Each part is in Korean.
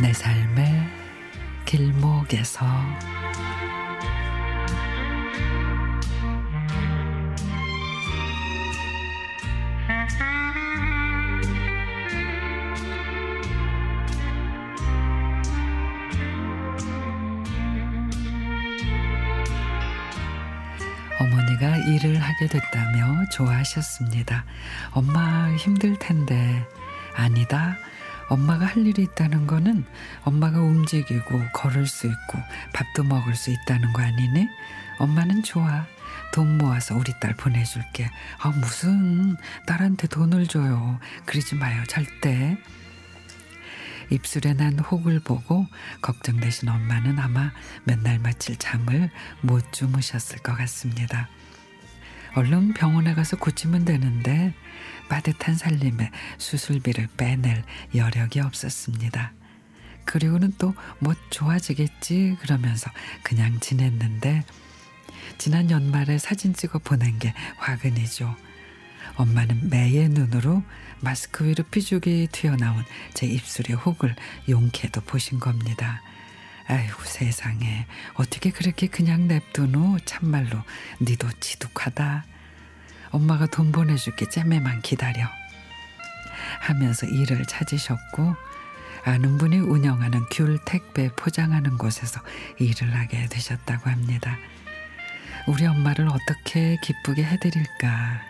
내 삶의 길목에서 어머니가 일을 하게 됐다며 좋아하셨습니다. 엄마 힘들 텐데 아니다. 엄마가 할 일이 있다는 거는 엄마가 움직이고 걸을 수 있고 밥도 먹을 수 있다는 거 아니니? 엄마는 좋아. 돈 모아서 우리 딸 보내줄게. 아, 무슨 딸한테 돈을 줘요. 그러지 마요, 절대. 입술에 난 혹을 보고 걱정되신 엄마는 아마 몇 날 며칠 잠을 못 주무셨을 것 같습니다. 얼른 병원에 가서 고치면 되는데 빠듯한 살림에 수술비를 빼낼 여력이 없었습니다. 그리고는 또 뭐 좋아지겠지 그러면서 그냥 지냈는데 지난 연말에 사진 찍어 보낸 게 화근이죠. 엄마는 매의 눈으로 마스크 위로 피죽이 튀어나온 제 입술의 혹을 용케도 보신 겁니다. 아이고 세상에 어떻게 그렇게 그냥 냅두노 참말로 니도 지독하다. 엄마가 돈 보내줄게 잼매만 기다려. 하면서 일을 찾으셨고 아는 분이 운영하는 귤 택배 포장하는 곳에서 일을 하게 되셨다고 합니다. 우리 엄마를 어떻게 기쁘게 해드릴까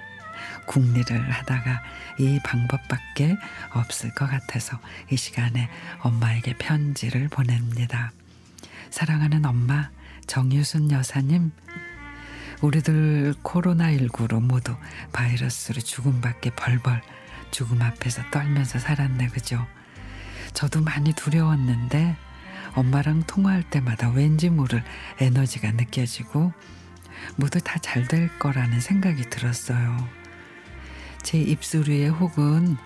궁리를 하다가 이 방법밖에 없을 것 같아서 이 시간에 엄마에게 편지를 보냅니다. 사랑하는 엄마 정유순 여사님 우리들 코로나19로 모두 바이러스로 죽음밖에 벌벌 죽음 앞에서 떨면서 살았네 그죠? 저도 많이 두려웠는데 엄마랑 통화할 때마다 왠지 모를 에너지가 느껴지고 모두 다 잘 될 거라는 생각이 들었어요. 제 입술 위에 혹은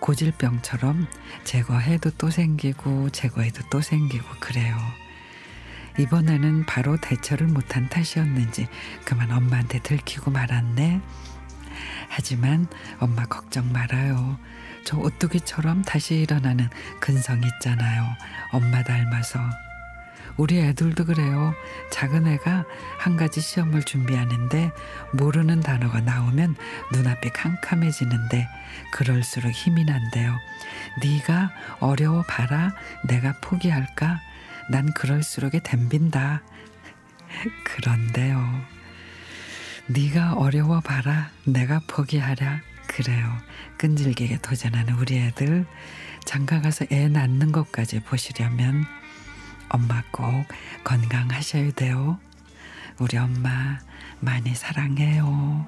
고질병처럼 제거해도 또 생기고 제거해도 또 생기고 그래요. 이번에는 바로 대처를 못한 탓이었는지 그만 엄마한테 들키고 말았네. 하지만 엄마 걱정 말아요. 저 오뚜기처럼 다시 일어나는 근성 있잖아요. 엄마 닮아서. 우리 애들도 그래요. 작은 애가 한 가지 시험을 준비하는데 모르는 단어가 나오면 눈앞이 캄캄해지는데 그럴수록 힘이 난대요. 네가 어려워 봐라. 내가 포기할까? 난 그럴수록에 덤빈다. 그런데요. 네가 어려워 봐라. 내가 포기하랴. 그래요. 끈질기게 도전하는 우리 애들 장가 가서 애 낳는 것까지 보시려면 엄마 꼭 건강하셔야 돼요. 우리 엄마 많이 사랑해요.